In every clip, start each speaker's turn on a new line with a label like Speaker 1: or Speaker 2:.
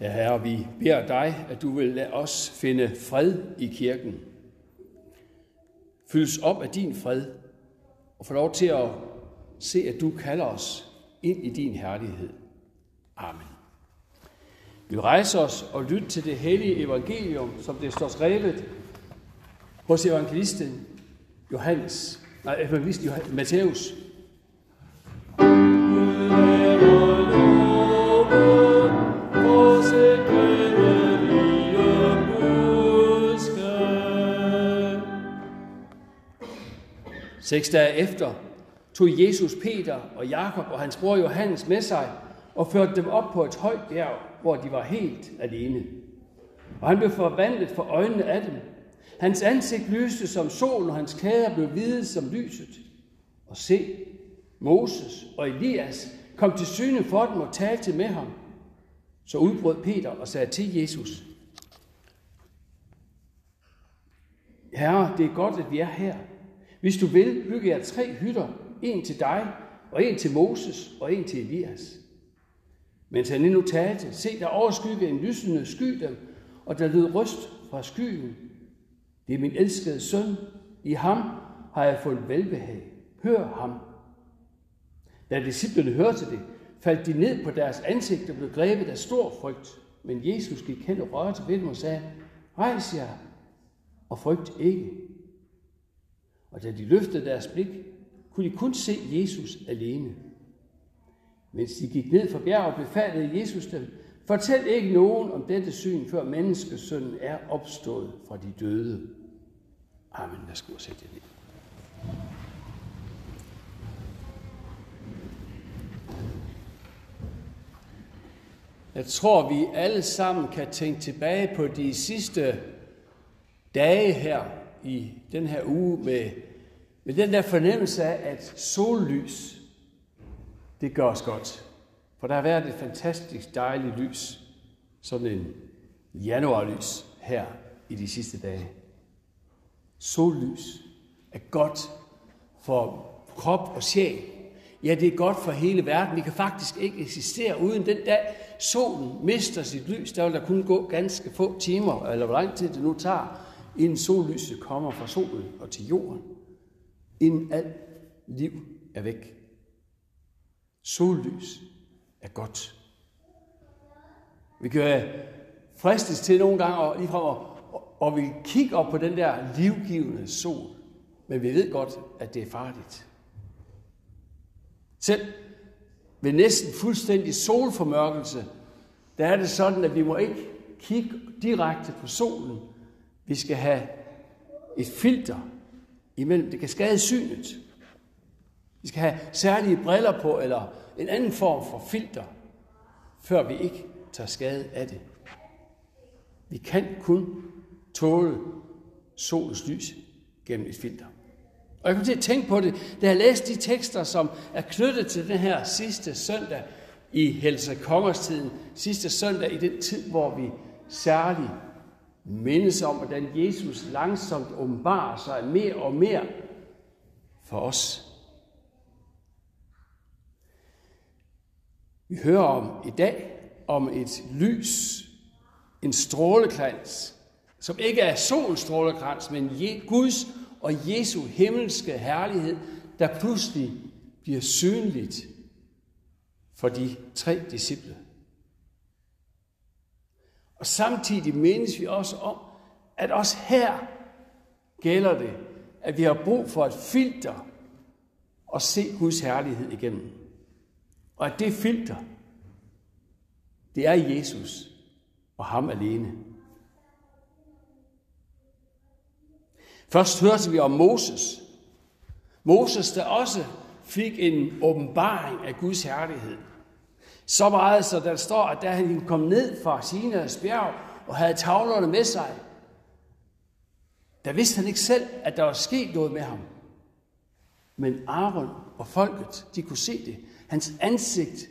Speaker 1: Ja, Herre, vi beder dig, at du vil lade os finde fred i kirken. Fyldes op af din fred, og få lov til at se, at du kalder os ind i din herlighed. Amen. Vi rejser os og lytter til det hellige evangelium, som det står skrevet hos evangelisten Johannes, nej, evangelisten Johannes, Matthæus. Seks dage efter tog Jesus Peter og Jakob og hans bror Johannes med sig og førte dem op på et højt bjerg, hvor de var helt alene. Og han blev forvandlet for øjnene af dem. Hans ansigt lyste som solen, og hans klæder blev hvide som lyset. Og se, Moses og Elias kom til syne for dem og talte med ham. Så udbrød Peter og sagde til Jesus, Herre, det er godt, at vi er her. Hvis du vil, bygger jeg tre hytter. En til dig, og en til Moses, og en til Elias. Mens han endnu talte, se der overskygge en lysende sky dem, og der lød røst fra skyen. Det er min elskede søn. I ham har jeg fået velbehag. Hør ham. Da disciplene hørte det, faldt de ned på deres ansigt og blev grebet af stor frygt. Men Jesus gik hen og rørte ved dem og sagde, rejs jer og frygt ikke. Og da de løftede deres blik, kunne de kun se Jesus alene. Mens de gik ned fra bjerget, befalede Jesus dem, fortæl ikke nogen om dette syn, før menneskesønnen er opstået fra de døde. Amen. Værsgo og sætte det ned. Jeg tror, vi alle sammen kan tænke tilbage på de sidste dage her i den her uge med, med den der fornemmelse af, at sollys, det gør os godt. For der har været et fantastisk dejligt lys, sådan en januarlys her i de sidste dage. Sollys er godt for krop og sjæl. Ja, det er godt for hele verden. Vi kan faktisk ikke eksistere uden den dag, solen mister sit lys. Der vil der kun gå ganske få timer, eller hvor lang tid det nu tager, inden sollyset kommer fra solen og til jorden. Inden alt liv er væk. Sollys er godt. Vi kan fristes til nogle gange og ligefrem at og vi kigger op på den der livgivende sol, men vi ved godt, at det er farligt. Selv ved næsten fuldstændig solformørkelse, der er det sådan, at vi må ikke kigge direkte på solen. Vi skal have et filter imellem. Det kan skade synet. Vi skal have særlige briller på, eller en anden form for filter, før vi ikke tager skade af det. Vi kan kun tåle solens lys gennem et filter. Og jeg kom til at tænke på det, da jeg læste de tekster, som er knyttet til den her sidste søndag i Helse Kongerstiden. Sidste søndag i den tid, hvor vi særligt mindes om, hvordan Jesus langsomt åbenbarer sig mere og mere for os. Vi hører om i dag om et lys, en strålekrans, som ikke er solens strålekrans, men Guds og Jesu himmelske herlighed, der pludselig bliver synligt for de tre disciple. Og samtidig mindes vi også om, at også her gælder det, at vi har brug for et filter og se Guds herlighed igennem. Og at det filter, det er Jesus og ham alene. Først hørte vi om Moses. Moses, der også fik en åbenbaring af Guds herlighed. Så meget, så der står, at da han kom ned fra Sinas bjerg og havde tavlerne med sig, der vidste han ikke selv, at der var sket noget med ham. Men Aaron og folket, de kunne se det. Hans ansigt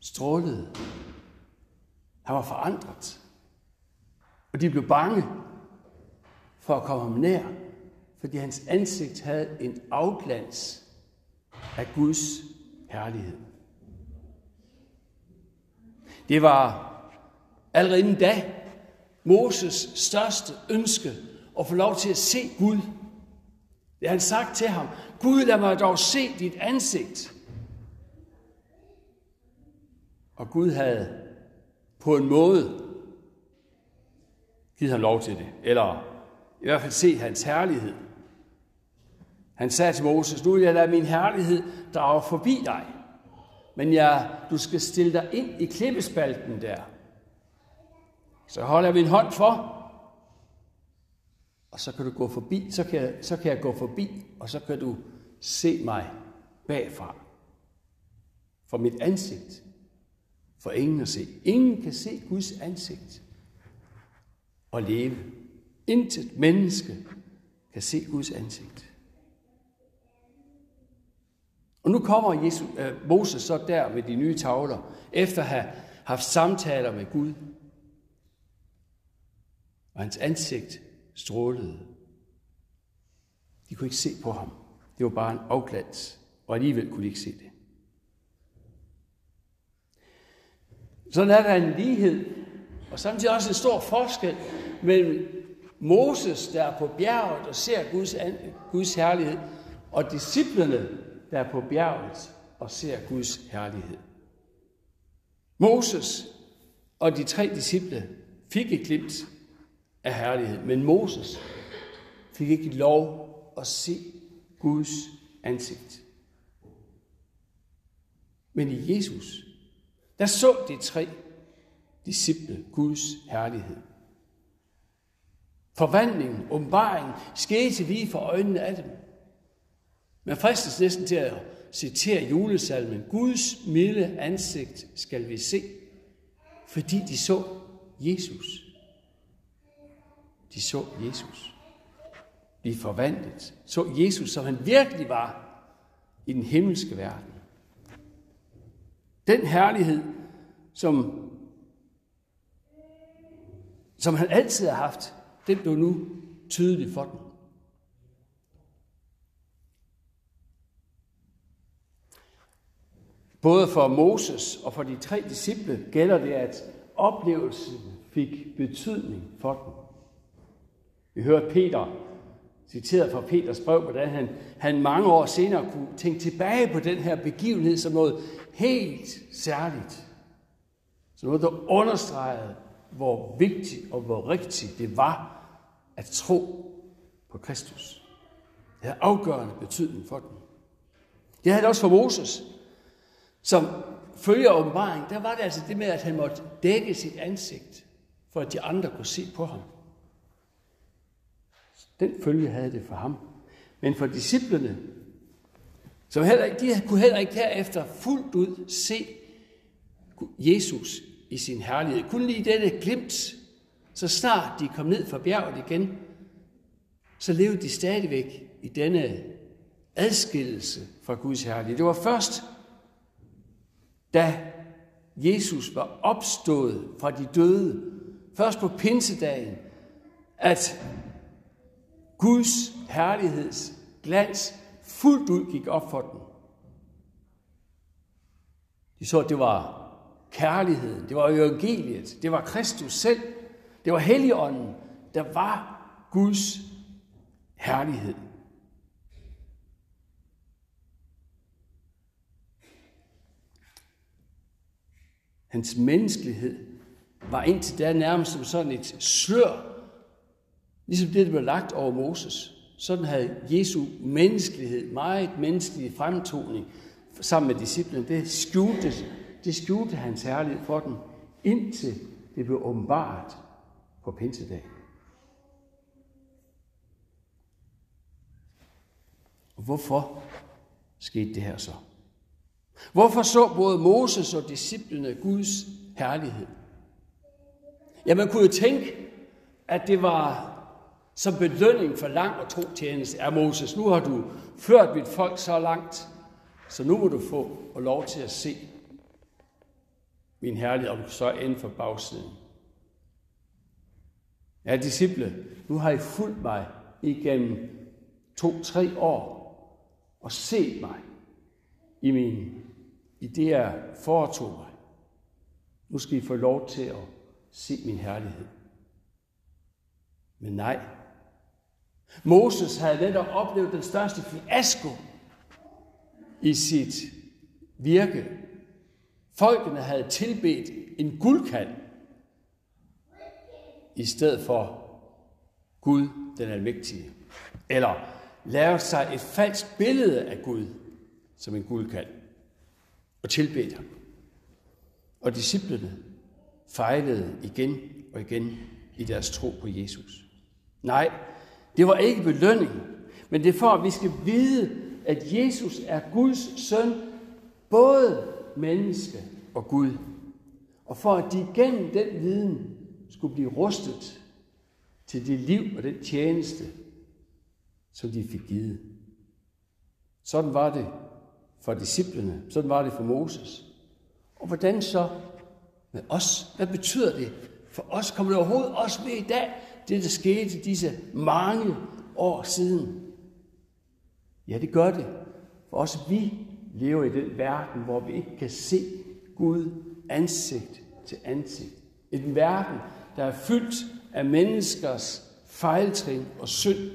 Speaker 1: strålede. Han var forandret. Og de blev bange for at komme ham nær, fordi hans ansigt havde en afglans af Guds herlighed. Det var allerede inden da, Moses største ønske at få lov til at se Gud. Det har han sagt til ham. Gud, lad mig dog se dit ansigt. Og Gud havde på en måde givet ham lov til det. Eller i hvert fald se hans herlighed. Han sagde til Moses, nu vil jeg lade min herlighed drage forbi dig. Men ja, du skal stille dig ind i klippespalten der. Så holder vi en hånd for, og så kan du gå forbi, så kan, jeg, så kan jeg gå forbi, og så kan du se mig bagfra. For mit ansigt. For ingen at se. Ingen kan se Guds ansigt og leve. Intet menneske kan se Guds ansigt. Og nu kommer Jesus, øh, Moses så der med de nye tavler, efter at have haft samtaler med Gud. Og hans ansigt strålede. De kunne ikke se på ham. Det var bare en afglans, og alligevel kunne de ikke se det. Sådan er der en lighed, og samtidig også en stor forskel mellem Moses, der er på bjerget og ser Guds, Guds herlighed, og disciplerne, der er på bjerget og ser Guds herlighed. Moses og de tre disciple fik et glimt af herlighed, men Moses fik ikke lov at se Guds ansigt. Men i Jesus, der så de tre disciple Guds herlighed. Forvandlingen, åbenbaringen, skete lige for øjnene af dem. Man fristes næsten til at citere julesalmen. Guds milde ansigt skal vi se, fordi de så Jesus. De så Jesus blive forvandlet. Så Jesus, som han virkelig var i den himmelske verden. Den herlighed, som, som han altid har haft, den blev nu tydelig for dem. Både for Moses og for de tre disciple gælder det, at oplevelsen fik betydning for dem. Vi hørte Peter, citeret fra Peters brev, hvordan han, han mange år senere kunne tænke tilbage på den her begivenhed som noget helt særligt. Som noget, der understregede, hvor vigtigt og hvor rigtigt det var at tro på Kristus. Det havde afgørende betydning for dem. Det havde det også for Moses, som følger åbenbaringen. Der var det altså det med, at han måtte dække sit ansigt, for at de andre kunne se på ham. Den følge havde det for ham. Men for disciplene, som heller ikke, de kunne heller ikke derefter fuldt ud se Jesus i sin herlighed. Kun lige dette glimt så snart de kom ned fra bjerget igen, så levede de stadigvæk i denne adskillelse fra Guds herlighed. Det var først, da Jesus var opstået fra de døde, først på pinsedagen, at Guds herligheds glans fuldt ud gik op for dem. De så, at det var kærligheden, det var evangeliet, det var Kristus selv, det var Helligånden, der var Guds herlighed. Hans menneskelighed var indtil da nærmest som sådan et slør, ligesom det, der blev lagt over Moses. Sådan havde Jesu menneskelighed, meget menneskelig fremtoning, sammen med disciplene, det skjulte, det skjulte hans herlighed for dem, indtil det blev åbenbart på pinsedag. Og hvorfor skete det her så? Hvorfor så både Moses og disciplene Guds herlighed? Ja, man kunne jo tænke, at det var som belønning for lang og tro tjeneste. Er Moses, nu har du ført mit folk så langt, så nu må du få lov til at se min herlighed, om så end for bagsiden. Ja, disciple, nu har I fulgt mig igennem to-tre år og set mig i, min, i det, jeg foretog mig. Nu skal I få lov til at se min herlighed. Men nej. Moses havde netop oplevet den største fiasko i sit virke. Folkene havde tilbedt en guldkald i stedet for Gud den almægtige. Eller lavet sig et falsk billede af Gud som en guldkald og tilbedte ham. Og disciplene fejlede igen og igen i deres tro på Jesus. Nej, det var ikke belønning, men det er for, at vi skal vide, at Jesus er Guds søn, både menneske og Gud. Og for at de gennem den viden skulle blive rustet til det liv og den tjeneste, som de fik givet. Sådan var det for disciplene, sådan var det for Moses. Og hvordan så med os? Hvad betyder det for os? Kommer det overhovedet også med i dag, det der skete disse mange år siden? Ja, det gør det. For også vi lever i den verden, hvor vi ikke kan se Gud ansigt til ansigt. En verden, der er fyldt af menneskers fejltrin og synd,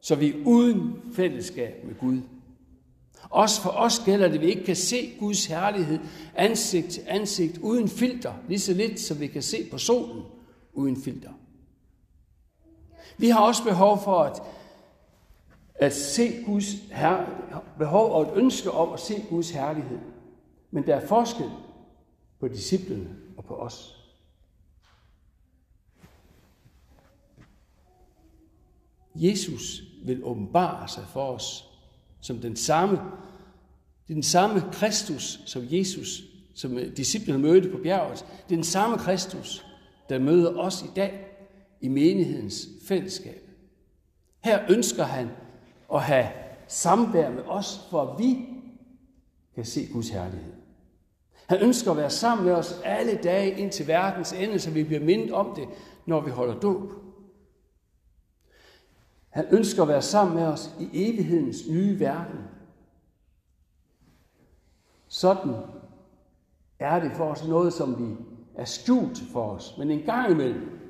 Speaker 1: så vi er uden fællesskab med Gud. Også for os gælder det, at vi ikke kan se Guds herlighed ansigt til ansigt uden filter, lige så lidt som vi kan se på solen uden filter. Vi har også behov for at, at se Guds her, behov og et ønske om at se Guds herlighed. Men der er forskel på disciplene og på os. Jesus vil åbenbare sig for os som den samme. Det er den samme Kristus, som Jesus, som øh, disciplene mødte på bjerget. Det er den samme Kristus, der møder os i dag i menighedens fællesskab. Her ønsker han at have samvær med os, for at vi kan se Guds herlighed. Han ønsker at være sammen med os alle dage ind til verdens ende, så vi bliver mindet om det, når vi holder dåb. Han ønsker at være sammen med os i evighedens nye verden. Sådan er det for os noget, som vi er skjult for os. Men en gang imellem,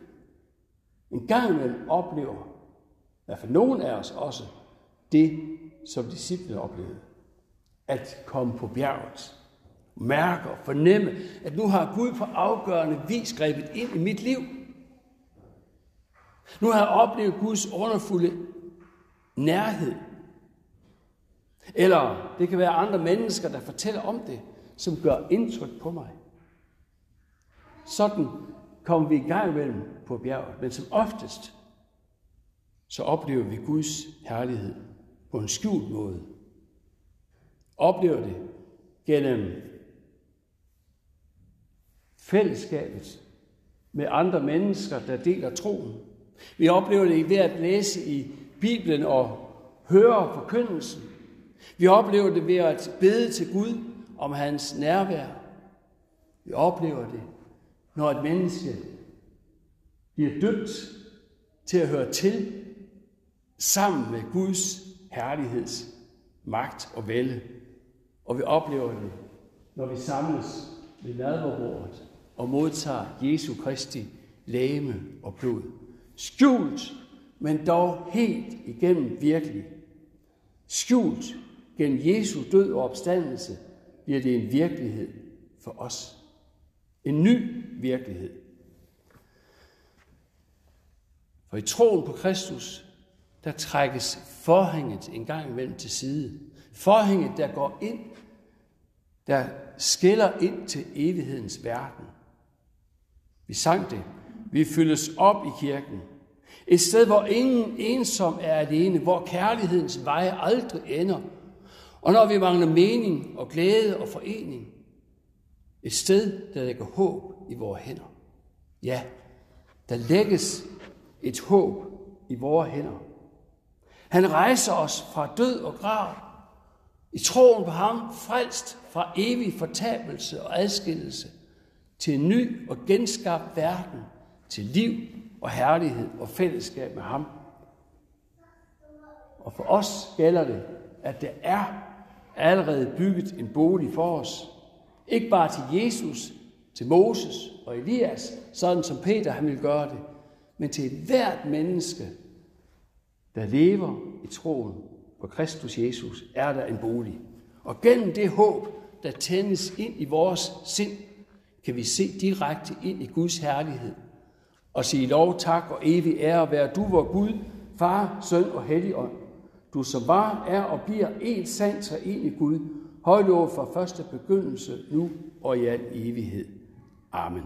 Speaker 1: en gang imellem oplever, i hvert fald nogen af os også, det, som disciplene oplevede. At komme på bjerget, mærke og fornemme, at nu har Gud på afgørende vis grebet ind i mit liv – nu har jeg oplevet Guds underfulde nærhed. Eller det kan være andre mennesker, der fortæller om det, som gør indtryk på mig. Sådan kommer vi i gang imellem på bjerget, men som oftest, så oplever vi Guds herlighed på en skjult måde. Oplever det gennem fællesskabet med andre mennesker, der deler troen. Vi oplever det ved at læse i Bibelen og høre forkyndelsen. Vi oplever det ved at bede til Gud om hans nærvær. Vi oplever det, når et menneske bliver døbt til at høre til sammen med Guds herligheds magt og vælde. Og vi oplever det, når vi samles ved nadverbordet og modtager Jesu Kristi læme og blod. Skjult, men dog helt igennem virkelig. Skjult gennem Jesu død og opstandelse bliver det en virkelighed for os. En ny virkelighed. For i troen på Kristus, der trækkes forhænget en gang imellem til side. Forhænget, der går ind, der skiller ind til evighedens verden. Vi sang det vi fyldes op i kirken. Et sted, hvor ingen ensom er alene, hvor kærlighedens veje aldrig ender. Og når vi mangler mening og glæde og forening. Et sted, der lægger håb i vores hænder. Ja, der lægges et håb i vores hænder. Han rejser os fra død og grav. I troen på ham, frelst fra evig fortabelse og adskillelse til en ny og genskabt verden – til liv og herlighed og fællesskab med ham. Og for os gælder det, at der er allerede bygget en bolig for os. Ikke bare til Jesus, til Moses og Elias, sådan som Peter han vil gøre det, men til hvert menneske, der lever i troen på Kristus Jesus, er der en bolig. Og gennem det håb, der tændes ind i vores sind, kan vi se direkte ind i Guds herlighed og sige lov, tak og evig ære være du, vor Gud, Far, Søn og Helligånd. Du som var, er og bliver en sand i Gud, højlov fra første begyndelse, nu og i al evighed. Amen.